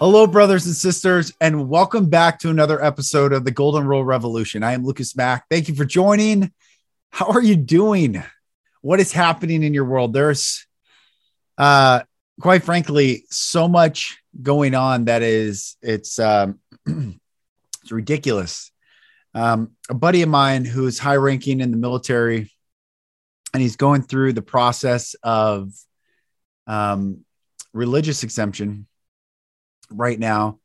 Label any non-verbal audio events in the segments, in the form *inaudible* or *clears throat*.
Hello, brothers and sisters, and welcome back to another episode of the Golden Rule Revolution. I am Lucas Mack. Thank you for joining. How are you doing? What is happening in your world? There's, uh, quite frankly, so much going on that is it's um, *clears throat* it's ridiculous. Um, a buddy of mine who's high ranking in the military, and he's going through the process of um, religious exemption right now.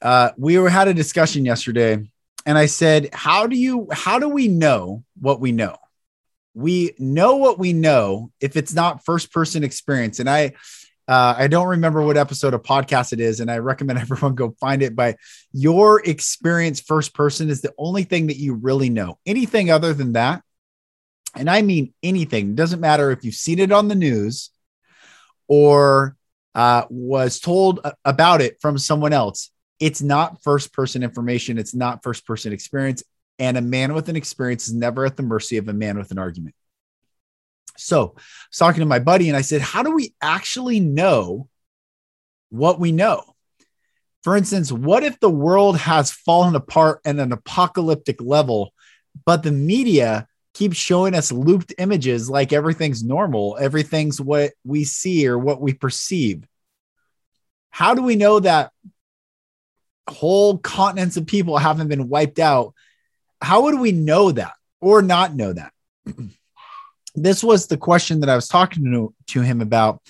Uh, we had a discussion yesterday, and I said, "How do you? How do we know what we know? We know what we know if it's not first person experience." And I, uh, I don't remember what episode of podcast it is, and I recommend *laughs* everyone go find it. By your experience, first person is the only thing that you really know. Anything other than that, and I mean anything, doesn't matter if you've seen it on the news or uh, was told about it from someone else. It's not first person information. It's not first person experience. And a man with an experience is never at the mercy of a man with an argument. So I was talking to my buddy and I said, How do we actually know what we know? For instance, what if the world has fallen apart at an apocalyptic level, but the media keeps showing us looped images like everything's normal, everything's what we see or what we perceive. How do we know that whole continents of people haven't been wiped out? How would we know that or not know that? *clears throat* this was the question that I was talking to, to him about.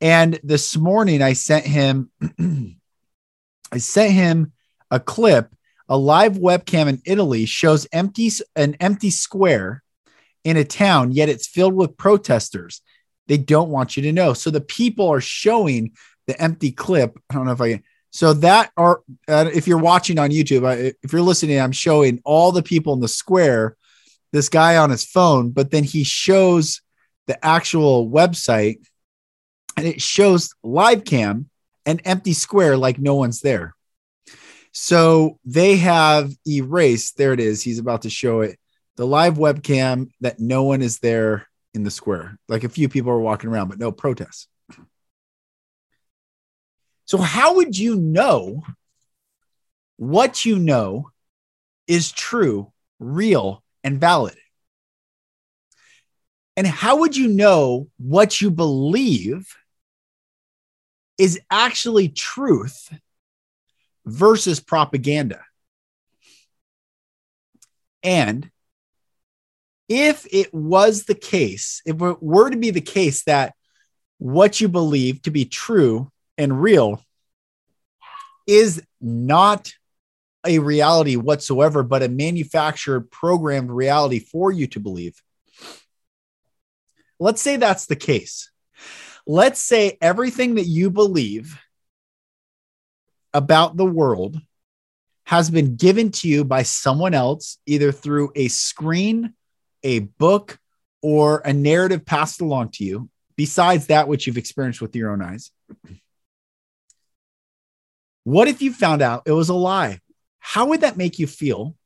And this morning I sent him *clears throat* I sent him a clip a live webcam in Italy shows empty an empty square in a town, yet it's filled with protesters. They don't want you to know. So the people are showing the empty clip. I don't know if I so that are uh, if you're watching on YouTube, I, if you're listening, I'm showing all the people in the square. This guy on his phone, but then he shows the actual website, and it shows live cam an empty square like no one's there. So they have erased, there it is. He's about to show it. The live webcam that no one is there in the square. Like a few people are walking around, but no protests. So, how would you know what you know is true, real, and valid? And how would you know what you believe is actually truth versus propaganda. And if it was the case, if it were to be the case that what you believe to be true and real is not a reality whatsoever, but a manufactured, programmed reality for you to believe. Let's say that's the case. Let's say everything that you believe about the world has been given to you by someone else, either through a screen, a book, or a narrative passed along to you, besides that which you've experienced with your own eyes. What if you found out it was a lie? How would that make you feel?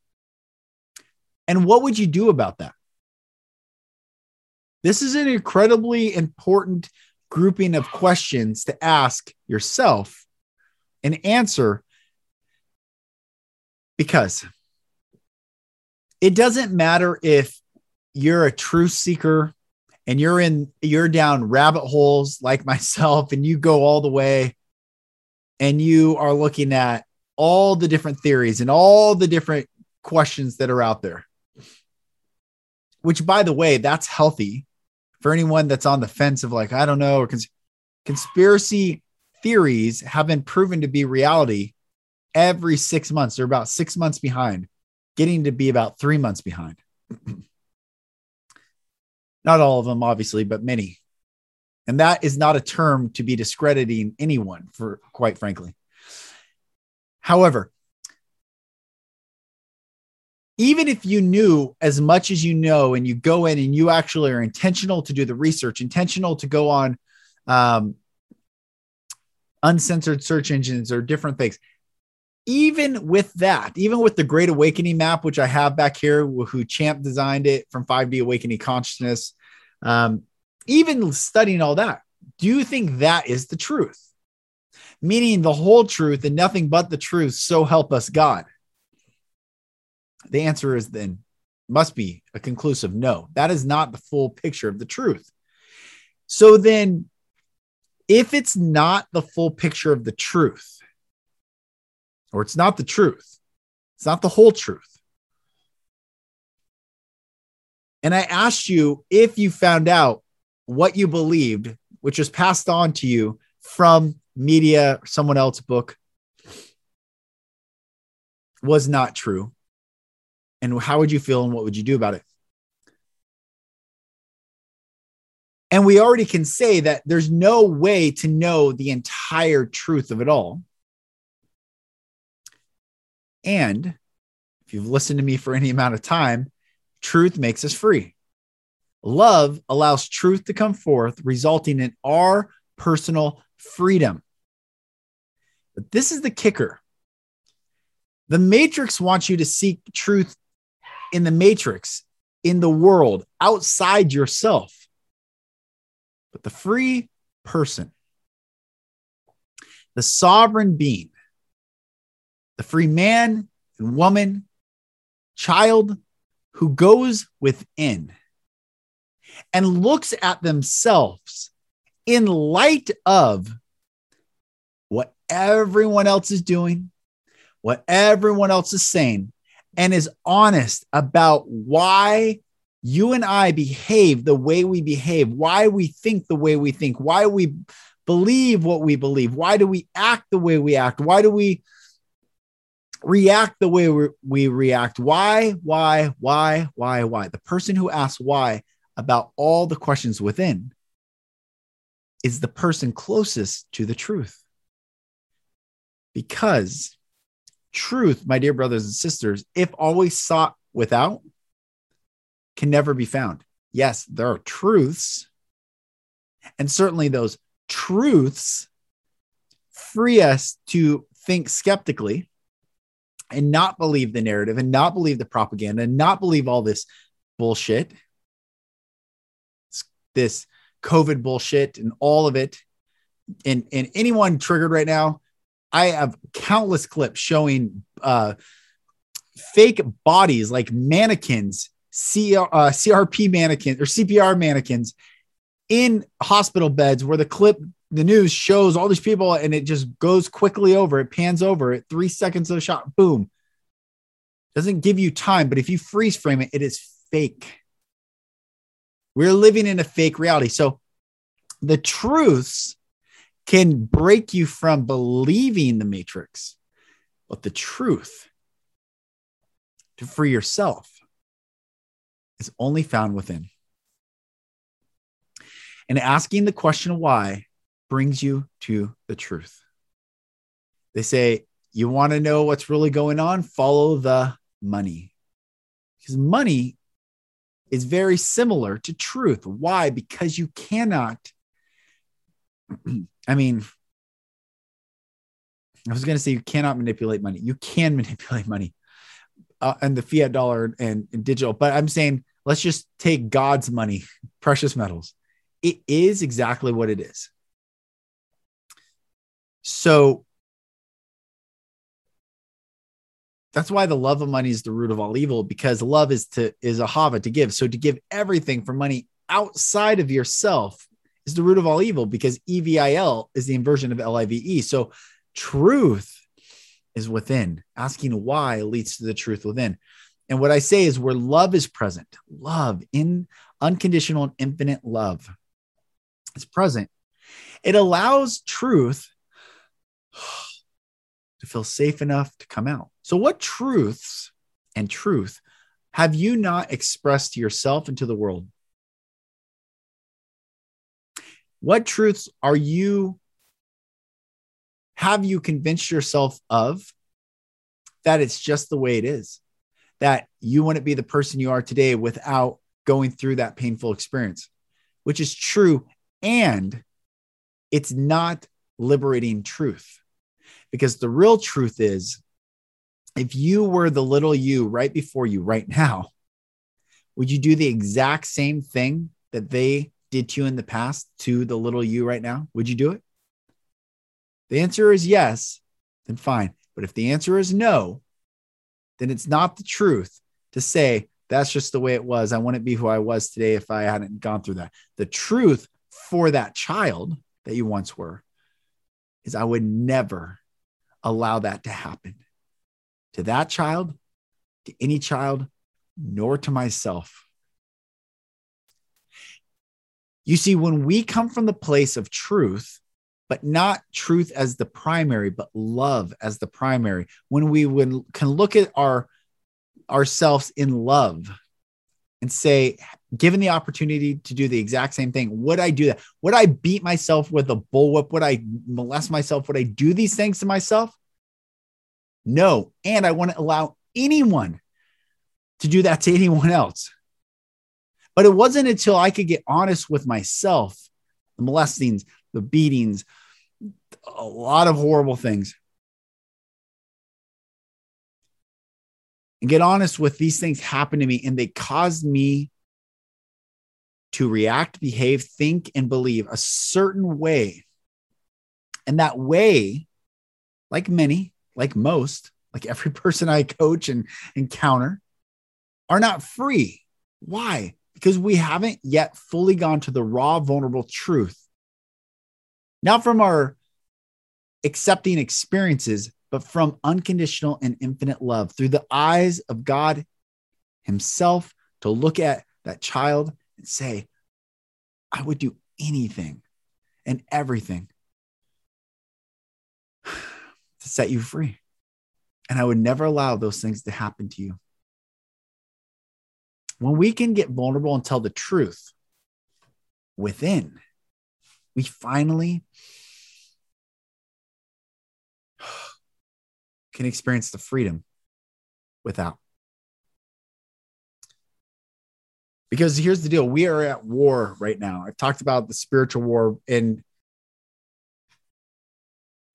And what would you do about that? This is an incredibly important grouping of questions to ask yourself and answer because it doesn't matter if you're a truth seeker and you're in you're down rabbit holes like *laughs* myself and you go all the way and you are looking at all the different theories and all the different questions that are out there which by the way that's healthy for anyone that's on the fence of like i don't know or cons- conspiracy theories have been proven to be reality every six months. They're about six months behind, getting to be about three months behind. *clears throat* Not all of them, obviously, but many. And that is not a term to be discrediting anyone, for quite frankly. However, even if you knew as much as you know and you go in and you actually are intentional to do the research, intentional to go on um, uncensored search engines or different things, even with that, even with the Great Awakening map, which I have back here, who Champ designed it from 5D Awakening Consciousness, um, even studying all that, do you think that is the truth? Meaning the whole truth and nothing but the truth, so help us God. The answer is then must be a conclusive no. That is not the full picture of the truth. So then, if it's not the full picture of the truth, or it's not the truth, it's not the whole truth. And I asked you if you found out what you believed, which was passed on to you from media, someone else's book, was not true and how would you feel and what would you do about it? And we already can say that there's no way to know the entire truth of it all. And if you've listened to me for any amount of time, truth makes us free. Love allows truth to come forth, resulting in our personal freedom. But this is the kicker. The matrix wants you to seek truth in the matrix, in the world, outside yourself. But the free person, the sovereign being, the free man and woman, child who goes within and looks at themselves in light of what everyone else is doing, what everyone else is saying, and is honest about why you and I behave the way we behave, why we think the way we think, why we believe what we believe, why do we act the way we act, why do we react the way we, we react, why, why, why, why, why. The person who asks why about all the questions within is the person closest to the truth. Because truth, my dear brothers and sisters, if always sought without, can never be found. Yes, there are truths, and certainly those truths free us to think skeptically and not believe the narrative and not believe the propaganda and not believe all this bullshit, this COVID bullshit and all of it. And, and anyone triggered right now, I have countless clips showing uh, fake bodies like mannequins, C- uh, CRP mannequins or CPR mannequins in hospital beds where the clip, the news shows all these people and it just goes quickly over, it pans over it, three seconds of the shot, boom. Doesn't give you time, but if you freeze frame it, it is fake. We're living in a fake reality. So the truths can break you from believing the matrix, but the truth to free yourself is only found within. And asking the question why brings you to the truth. They say, you want to know what's really going on? Follow the money. Because money is very similar to truth. Why? Because you cannot *clears throat* I mean, I was going to say you cannot manipulate money. You can *laughs* manipulate money uh, and the fiat dollar and, and digital, but I'm saying let's just take God's money, *laughs* precious metals. It is exactly what it is. So that's why the love of money is the root of all evil because love is to is ahava to give. So to give everything for money outside of yourself is the root of all evil because EVIL is the inversion of LIVE. So truth is within. Asking why leads to the truth within. And what I say is where love is present, love in unconditional and infinite love is present. It allows truth *sighs* to feel safe enough to come out. So, what truths and truth have you not expressed to yourself and to the world? What truths are you, have you convinced yourself of that it's just the way it is? That you wouldn't be the person you are today without going through that painful experience, which is true. And it's not liberating truth because the real truth is if you were the little you right before you right now, would you do the exact same thing that they did to you in the past to the little you right now? Would you do it? The answer is yes, then fine. But if the answer is no, then it's not the truth to say that's just the way it was. I wouldn't be who I was today if I hadn't gone through that. The truth for that child that you once were is I would never allow that to happen to that child, to any child, nor to myself. You see, when we come from the place of truth, but not truth as the primary, but love as the primary, when we when, can look at our ourselves in love and say, given the opportunity to do the exact same thing, would I do that? Would I beat myself with a bullwhip? Would I molest myself? Would I do these things to myself? No. And I wouldn't allow anyone to do that to anyone else. But it wasn't until I could get honest with myself, the molestings, the beatings, a lot of horrible things. And get honest with these things happen to me and they caused me to react, behave, think, and believe a certain way. And that way, like many, like most, like every *laughs* person I coach and encounter, are not free. Why? Because we haven't yet fully gone to the raw, vulnerable truth. Not from our accepting experiences, but from unconditional and infinite love through the eyes of God Himself to look at that child and say, I would do anything and everything to set you free. And I would never allow those things to happen to you when we can get vulnerable and tell the truth within, we finally *sighs* can experience the freedom without. Because here's the deal we are at war right now. I've talked about the spiritual war, and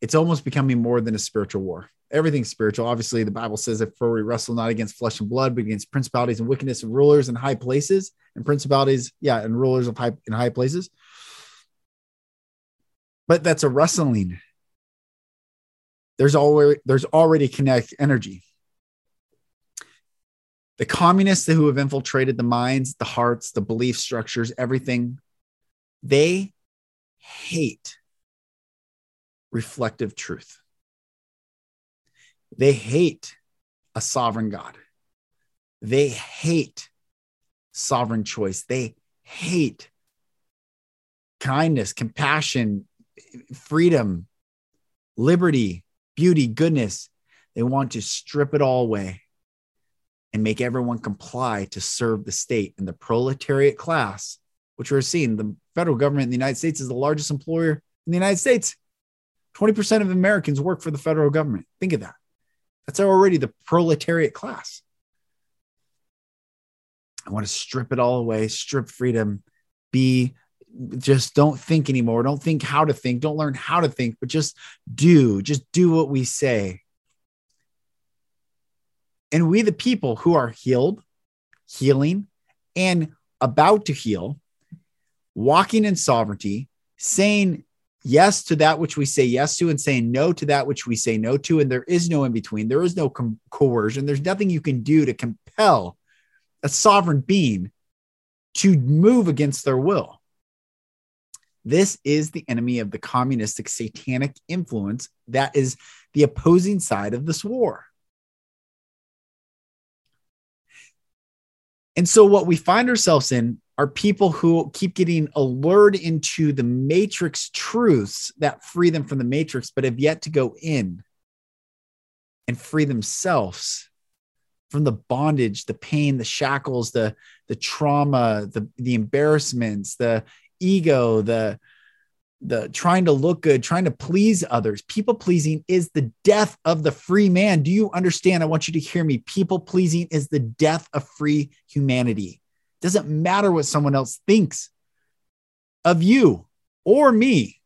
it's almost becoming more than a spiritual war everything's spiritual. Obviously, the Bible says that for we wrestle not against flesh and blood, but against principalities and wickedness and rulers in high places and principalities, yeah, and rulers of high in high places. But that's a wrestling. There's already there's already kinetic energy. The communists who have infiltrated the minds, the hearts, the belief structures, everything, they hate reflective truth. They hate a sovereign God. They hate sovereign choice. They hate kindness, compassion, freedom, liberty, beauty, goodness. They want to strip it all away and make everyone comply to serve the state and the proletariat class, which we're seeing. The federal government in the United States is the largest employer in the United States. 20% of Americans work for the federal government. Think of that. That's already the proletariat class. I want to strip it all away, strip freedom, be just don't think anymore. Don't think how to think. Don't learn how to think, but just do. Just do what we say. And we, the people who are healed, healing, and about to heal, walking in sovereignty, saying yes to that which we say yes to and saying no to that which we say no to. And there is no in between. There is no com- coercion. There's nothing you can do to compel a sovereign being to move against their will. This is the enemy of the communistic satanic influence that is the opposing side of this war. And so, what we find ourselves in are people who keep getting allured into the matrix truths that free them from the matrix, but have yet to go in and free themselves from the bondage, the pain, the shackles, the the trauma, the the embarrassments, the ego, the the trying to look good, trying to please others. People pleasing is the death of the free man. Do you understand? I want you to hear me. People pleasing is the death of free humanity. It doesn't matter what someone else thinks of you or me.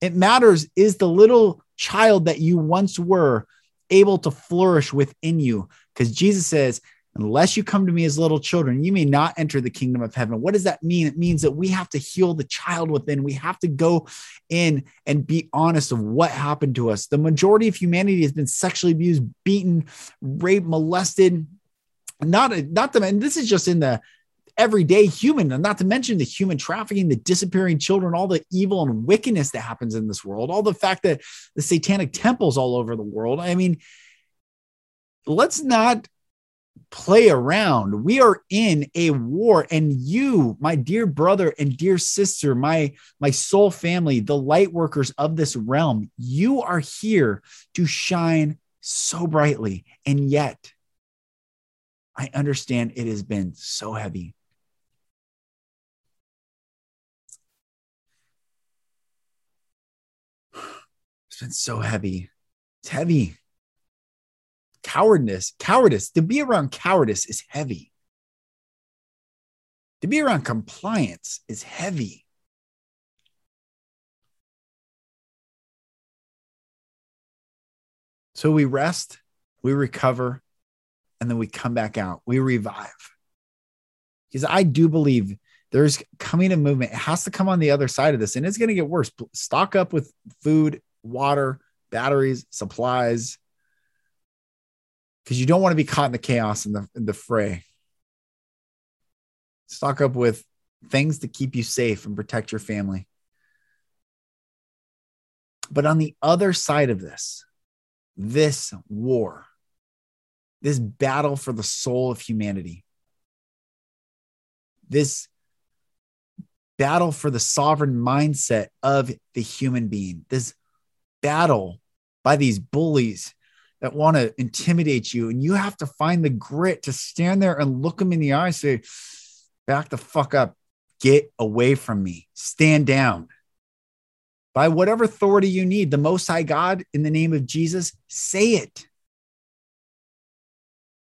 It matters is the little child that you once were able to flourish within you. Because Jesus says, Unless you come to me as little children, you may not enter the kingdom of heaven. What does that mean? It means that we have to heal the child within. We have to go in and be honest of what happened to us. The majority of humanity has been sexually abused, beaten, raped, molested. Not, not the, and this is just in the everyday human, and not to mention the human trafficking, the disappearing children, all the evil and wickedness that happens in this world, all the fact that the satanic temples all over the world. I mean, let's not play around. We are in a war and you, my dear brother and dear sister, my my soul family, the light workers of this realm, you are here to shine so brightly and yet I understand it has been so heavy. *sighs* It's been so heavy. It's heavy cowardness, cowardice, to be around cowardice is heavy. To be around compliance is heavy. So we rest, we recover, and then we come back out. We revive. Because I do believe there's coming a movement. It has to come on the other side of this, and it's going to get worse. Stock up with food, water, batteries, supplies, because you don't want to be caught in the chaos and the, in the fray. Stock up with things to keep you safe and protect your family. But on the other side of this, this war, this battle for the soul of humanity, this battle for the sovereign mindset of the human being, this battle by these bullies that want to intimidate you. And you have to find the grit to stand there and look them in the eye, say, back the fuck up, get away from me, stand down. By whatever authority you need, the Most High God, in the name of Jesus, say it.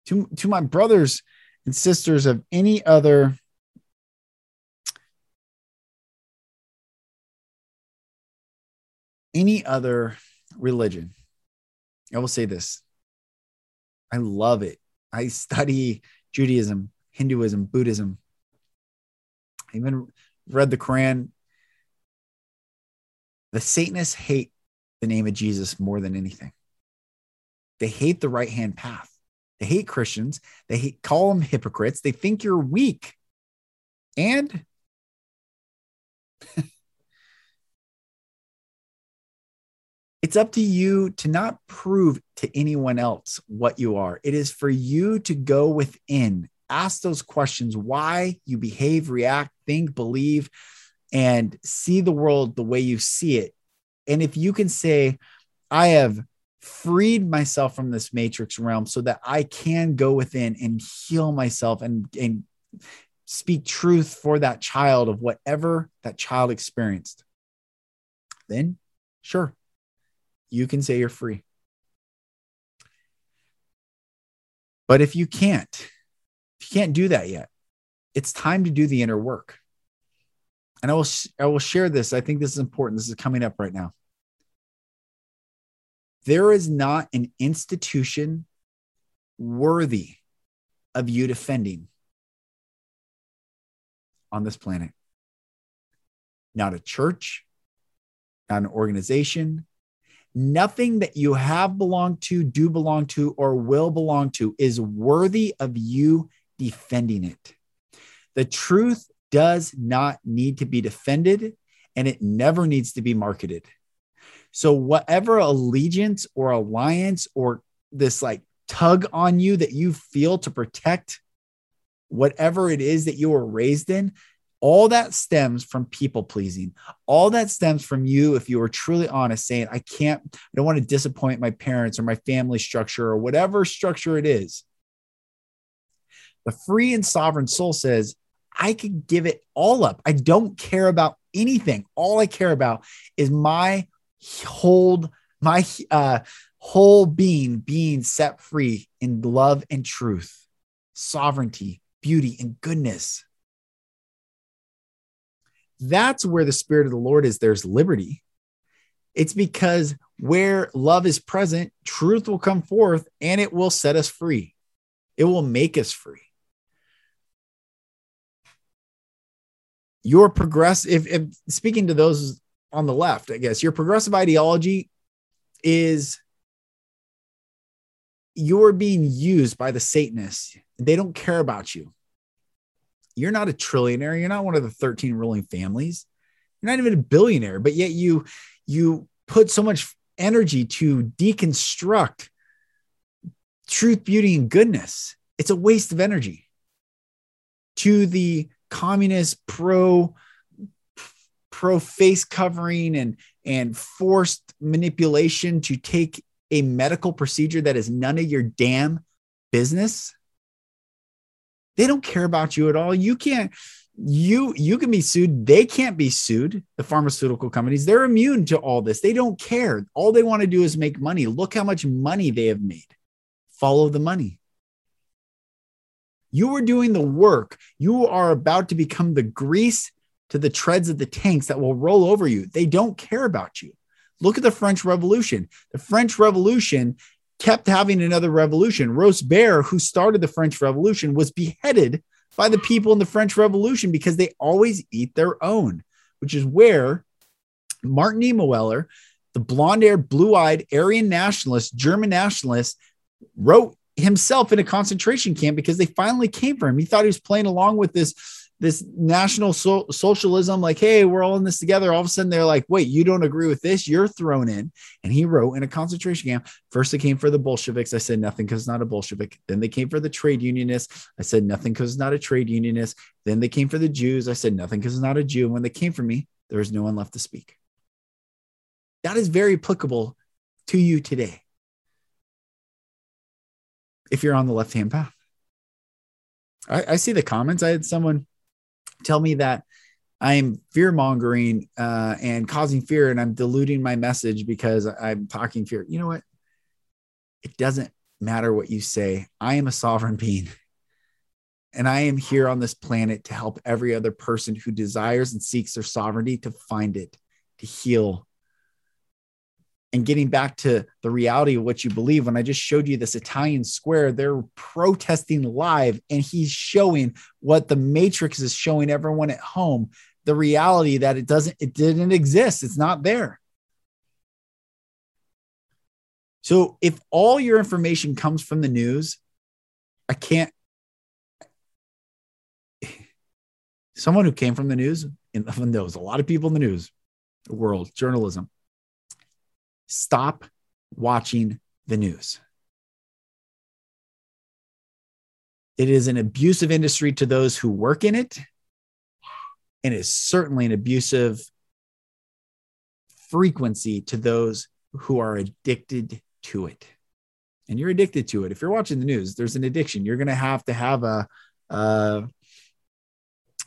To, to my brothers and sisters of any other any other religion I will say this I love it. I study Judaism, Hinduism, Buddhism. I even read the Quran. The Satanists hate the name of Jesus more than anything. They hate the right hand path. They hate Christians. They hate, call them hypocrites. They think you're weak. And It's up to you to not prove to anyone else what you are. It is for you to go within, ask those questions why you behave, react, think, believe, and see the world the way you see it. And if you can say, I have freed myself from this matrix realm so that I can go within and heal myself and, and speak truth for that child of whatever that child experienced, then sure, you can say you're free. But if you can't, if you can't do that yet, it's time to do the inner work. And I will I will share this. I think this is important. This is coming up right now. There is not an institution worthy of you defending on this planet. Not a church, not an organization, Nothing that you have belonged to, do belong to, or will belong to is worthy of you defending it. The truth does not need to be defended and it never needs to be marketed. So, whatever allegiance or alliance or this like tug on you that you feel to protect whatever it is that you were raised in, all that stems from people pleasing. All that stems from you, if you are truly honest, saying, I can't, I don't want to disappoint my parents or my family structure or whatever structure it is. The free and sovereign soul says, I could give it all up. I don't care about anything. All I care about is my hold, my uh, whole being being set free in love and truth, sovereignty, beauty, and goodness. That's where the Spirit of the Lord is. There's liberty. It's because where love is present, truth will come forth and it will set us free. It will make us free. Your progressive, if, if speaking to those on the left, I guess your progressive ideology is you're being used by the Satanists. They don't care about you. You're not a trillionaire. You're not one of the 13 ruling families. You're not even a billionaire, but yet you you put so much energy to deconstruct truth, beauty, and goodness. It's a waste of energy. To the communist pro pro face covering and and forced manipulation to take a medical procedure that is none of your damn business they don't care about you at all. You can't you you can be sued. They can't be sued the pharmaceutical companies. They're immune to all this. They don't care. All they want to do is make money. Look how much money they have made. Follow the money. You are doing the work. You are about to become the grease to the treads of the tanks that will roll over you. They don't care about you. Look at the french revolution. The french revolution kept having another revolution robespierre who started the french revolution was beheaded by the people in the French Revolution because they always eat their own, which is where Martin Niemöller, the blonde haired, blue eyed Aryan nationalist, German nationalist, wrote himself in a concentration camp because they finally came for him. He thought he was playing along with this this national so- socialism, like, hey, we're all in this together. All of a sudden, they're like, wait, you don't agree with this? You're thrown in. And he wrote in a concentration camp. First, they came for the Bolsheviks. I said nothing because not a Bolshevik. Then they came for the trade unionists. I said nothing because not a trade unionist. Then they came for the Jews. I said nothing because not a Jew. And when they came for me, there was no one left to speak. That is very applicable to you today. If you're on the left hand path. I, I see the comments. I had someone tell me that I'm fear mongering uh, and causing fear and I'm diluting my message because I'm talking fear. You know what? It doesn't matter what you say. I am a sovereign being. And I am here on this planet to help every other person who desires and seeks their sovereignty to find it, to heal, and getting back to the reality of what you believe when i just showed you this italian square they're protesting live and he's showing what the matrix is showing everyone at home the reality that it doesn't it didn't exist. It's not there. So if all your information comes from the news i can't *sighs* someone who came from the news in the knows a lot of people in the news world journalism stop watching the news. It is an abusive industry to those who work in it, and is certainly an abusive frequency to those who are addicted to it. And you're addicted to it. If you're watching the news, there's an addiction. You're going to have to have a, a,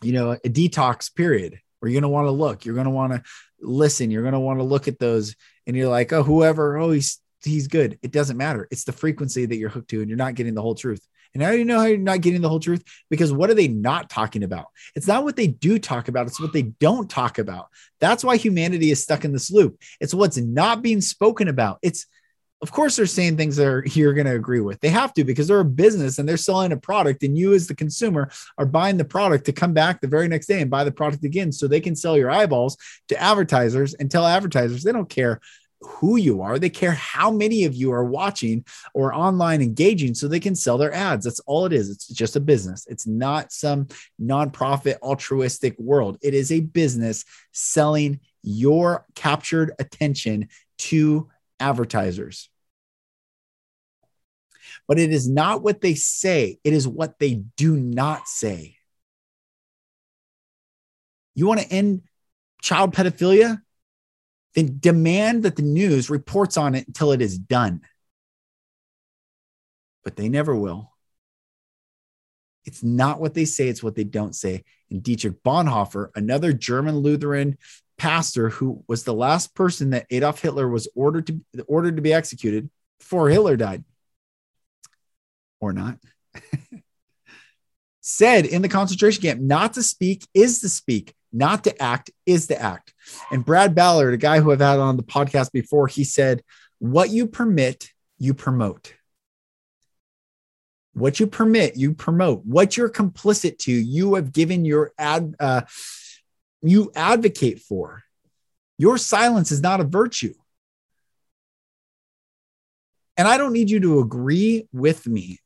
you know, a detox period you're going to want to look. You're going to want to listen. You're going to want to look at those and you're like, oh, whoever, oh, he's he's good. It doesn't matter. It's the frequency that you're hooked to, and you're not getting the whole truth. And how do you know how you're not getting the whole truth? Because what are they not talking about? It's not what they do talk about, it's what they don't talk about. That's why humanity is stuck in this loop. It's what's not being spoken about. It's of course they're saying things that are, you're going to agree with. They have to because they're a business and they're selling a product, and you as the consumer are buying the product to come back the very next day and buy the product again, so they can sell your eyeballs to advertisers and tell advertisers they don't care who you are. They care how many of you are watching or online engaging so they can sell their ads. That's all it is. It's just a business. It's not some nonprofit altruistic world. It is a business selling your captured attention to advertisers. But it is not what they say, it is what they do not say. You want to end child pedophilia? Then demand that the news reports on it until it is done. But they never will. It's not what they say, it's what they don't say. And Dietrich Bonhoeffer, another German Lutheran pastor who was the last person that Adolf Hitler was ordered to ordered to be executed before Hitler died. Or not. *laughs* said in the concentration camp, not to speak is to speak, not to act is to act. And Brad Ballard, a guy who I've had on the podcast before, he said, What you permit, you promote. What you permit, you promote. What you're complicit to, you have given your ad, uh, you advocate for. Your silence is not a virtue. And I don't need you to agree with me.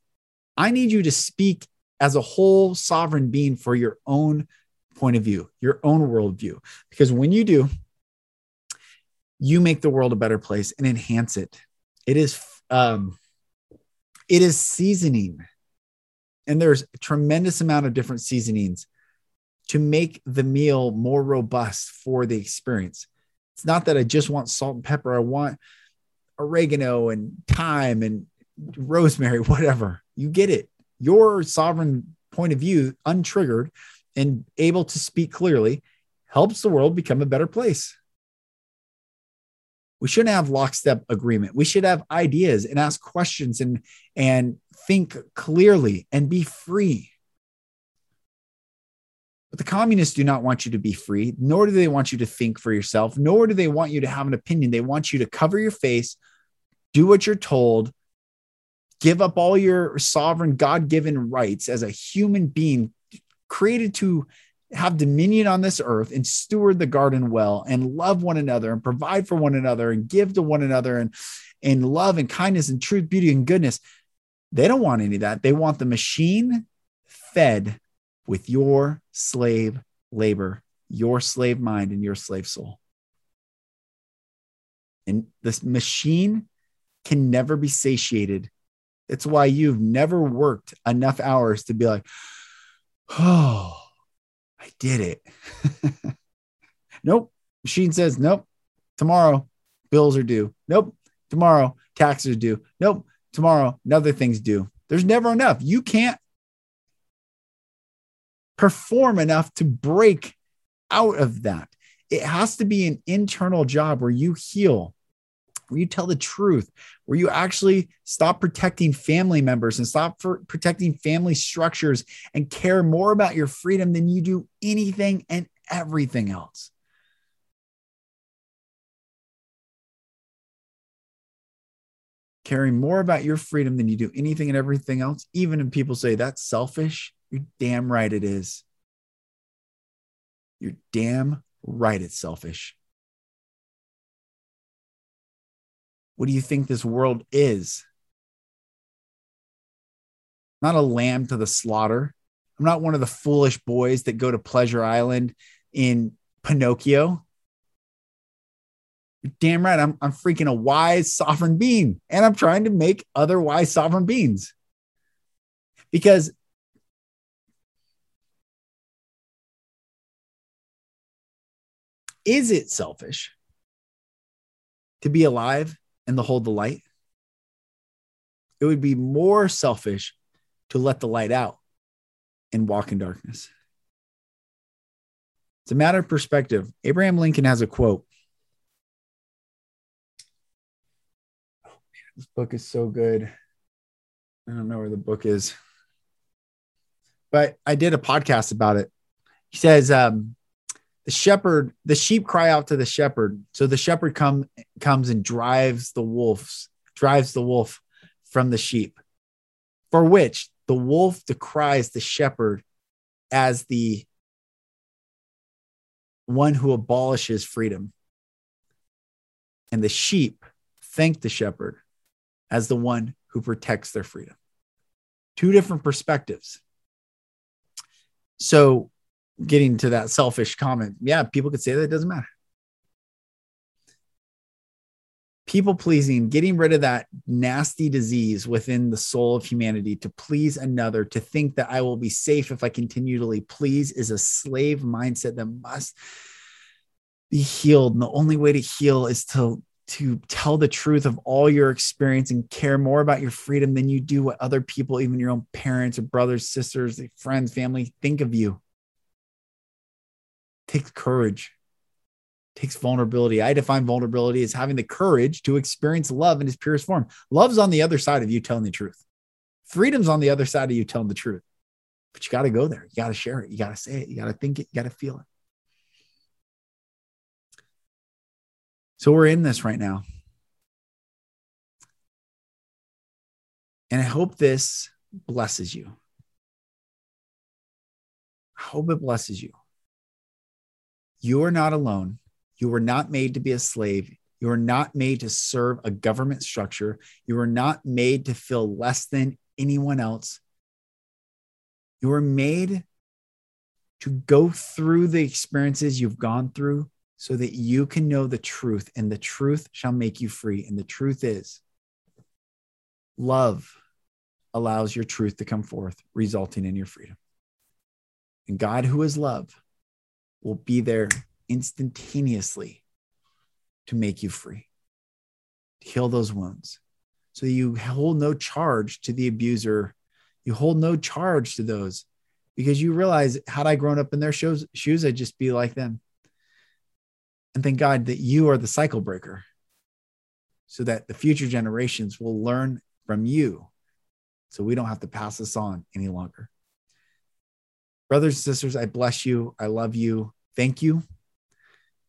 I need you to speak as a whole sovereign being for your own point of view, your own worldview. Because when you do, you make the world a better place and enhance it. It is um, it is seasoning, and there's a tremendous amount of different seasonings to make the meal more robust for the experience. It's not that I just want salt and pepper. I want oregano and thyme and rosemary, *laughs* whatever. You get it your sovereign point of view untriggered and able to speak clearly helps the world become a better place. We shouldn't have lockstep agreement. We should have ideas and ask questions and, and think clearly and be free. But the communists do not want you to be free, nor do they want you to think for yourself, nor do they want you to have an opinion. They want you to cover your face, do what you're told, give up all your sovereign God given rights as a human being created to have dominion on this earth and steward the garden well and love one another and provide for one another and give to one another and in love and kindness and truth, beauty and goodness. They don't want any of that. They want the machine fed with your slave labor, your slave mind, and your slave soul. And this machine can never be satiated it's why you've never worked enough hours to be like, oh, I did it. *laughs* nope. Machine says, nope. Tomorrow, bills are due. Nope. Tomorrow, taxes are due. Nope. Tomorrow, another thing's due. There's never enough. You can't perform enough to break out of that. It has to be an internal job where you heal where you tell the truth, where you actually stop protecting family members and stop protecting family structures and care more about your freedom than you do anything and everything else. Caring more about your freedom than you do anything and everything else, even if people say that's selfish, you're damn right it is. You're damn right it's selfish. What do you think this world is? Not a lamb to the slaughter. I'm not one of the foolish boys that go to Pleasure Island in Pinocchio. You're damn right. I'm, I'm freaking a wise sovereign being, and I'm trying to make other wise sovereign beings. Because is it selfish to be alive and to hold the light, it would be more selfish to let the light out and walk in darkness. It's a matter of perspective. Abraham Lincoln has a quote. Oh, man, this book is so good. I don't know where the book is, but I did a podcast about it. He says, um, the shepherd, the sheep cry out to the shepherd. So the shepherd come comes and drives the wolves, drives the wolf from the sheep. For which the wolf decries the shepherd as the one who abolishes freedom. And the sheep thank the shepherd as the one who protects their freedom. Two different perspectives. So getting to that selfish comment, yeah, people could say that it doesn't matter. People pleasing, getting rid of that nasty disease within the soul of humanity to please another, to think that I will be safe if I continually please is a slave mindset that must be healed. And the only way to heal is to to tell the truth of all your experience and care more about your freedom than you do what other people, even your own parents or brothers, sisters, friends, family think of you. Takes courage, takes vulnerability. I define vulnerability as having the courage to experience love in its purest form. Love's on the other side of you telling the truth. Freedom's on the other side of you telling the truth. But you got to go there. You got to share it. You got to say it. You got to think it. You got to feel it. So we're in this right now. And I hope this blesses you. I hope it blesses you. You are not alone. You were not made to be a slave. You are not made to serve a government structure. You were not made to feel less than anyone else. You were made to go through the experiences you've gone through so that you can know the truth, and the truth shall make you free. And the truth is, love allows your truth to come forth, resulting in your freedom. And God, who is love, will be there instantaneously to make you free, to heal those wounds. So you hold no charge to the abuser. You hold no charge to those because you realize, had I grown up in their shoes, shoes I'd just be like them. And thank God that you are the cycle breaker so that the future generations will learn from you so we don't have to pass this on any longer. Brothers and sisters, I bless you. I love you. Thank you.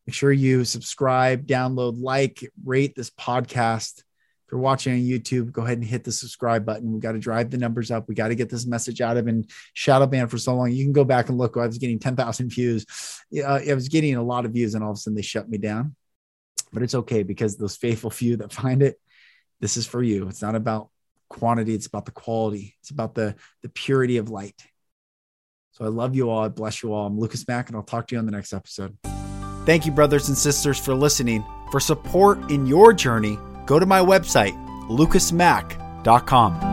Make sure you subscribe, download, like, rate this podcast. If you're watching on YouTube, go ahead and hit the subscribe button. We got to drive the numbers up. We got to get this message out. I've been shadow banned for so long. You can go back and look. I was getting 10,000 views. Uh, I was getting a lot of views, and all of a sudden they shut me down. But it's okay because those faithful few that find it, this is for you. It's not about quantity, it's about the quality, it's about the, the purity of light. So I love you all. I bless you all. I'm Lucas Mack, and I'll talk to you on the next episode. Thank you, brothers and sisters, for listening. For support in your journey, go to my website, lucasmack.com.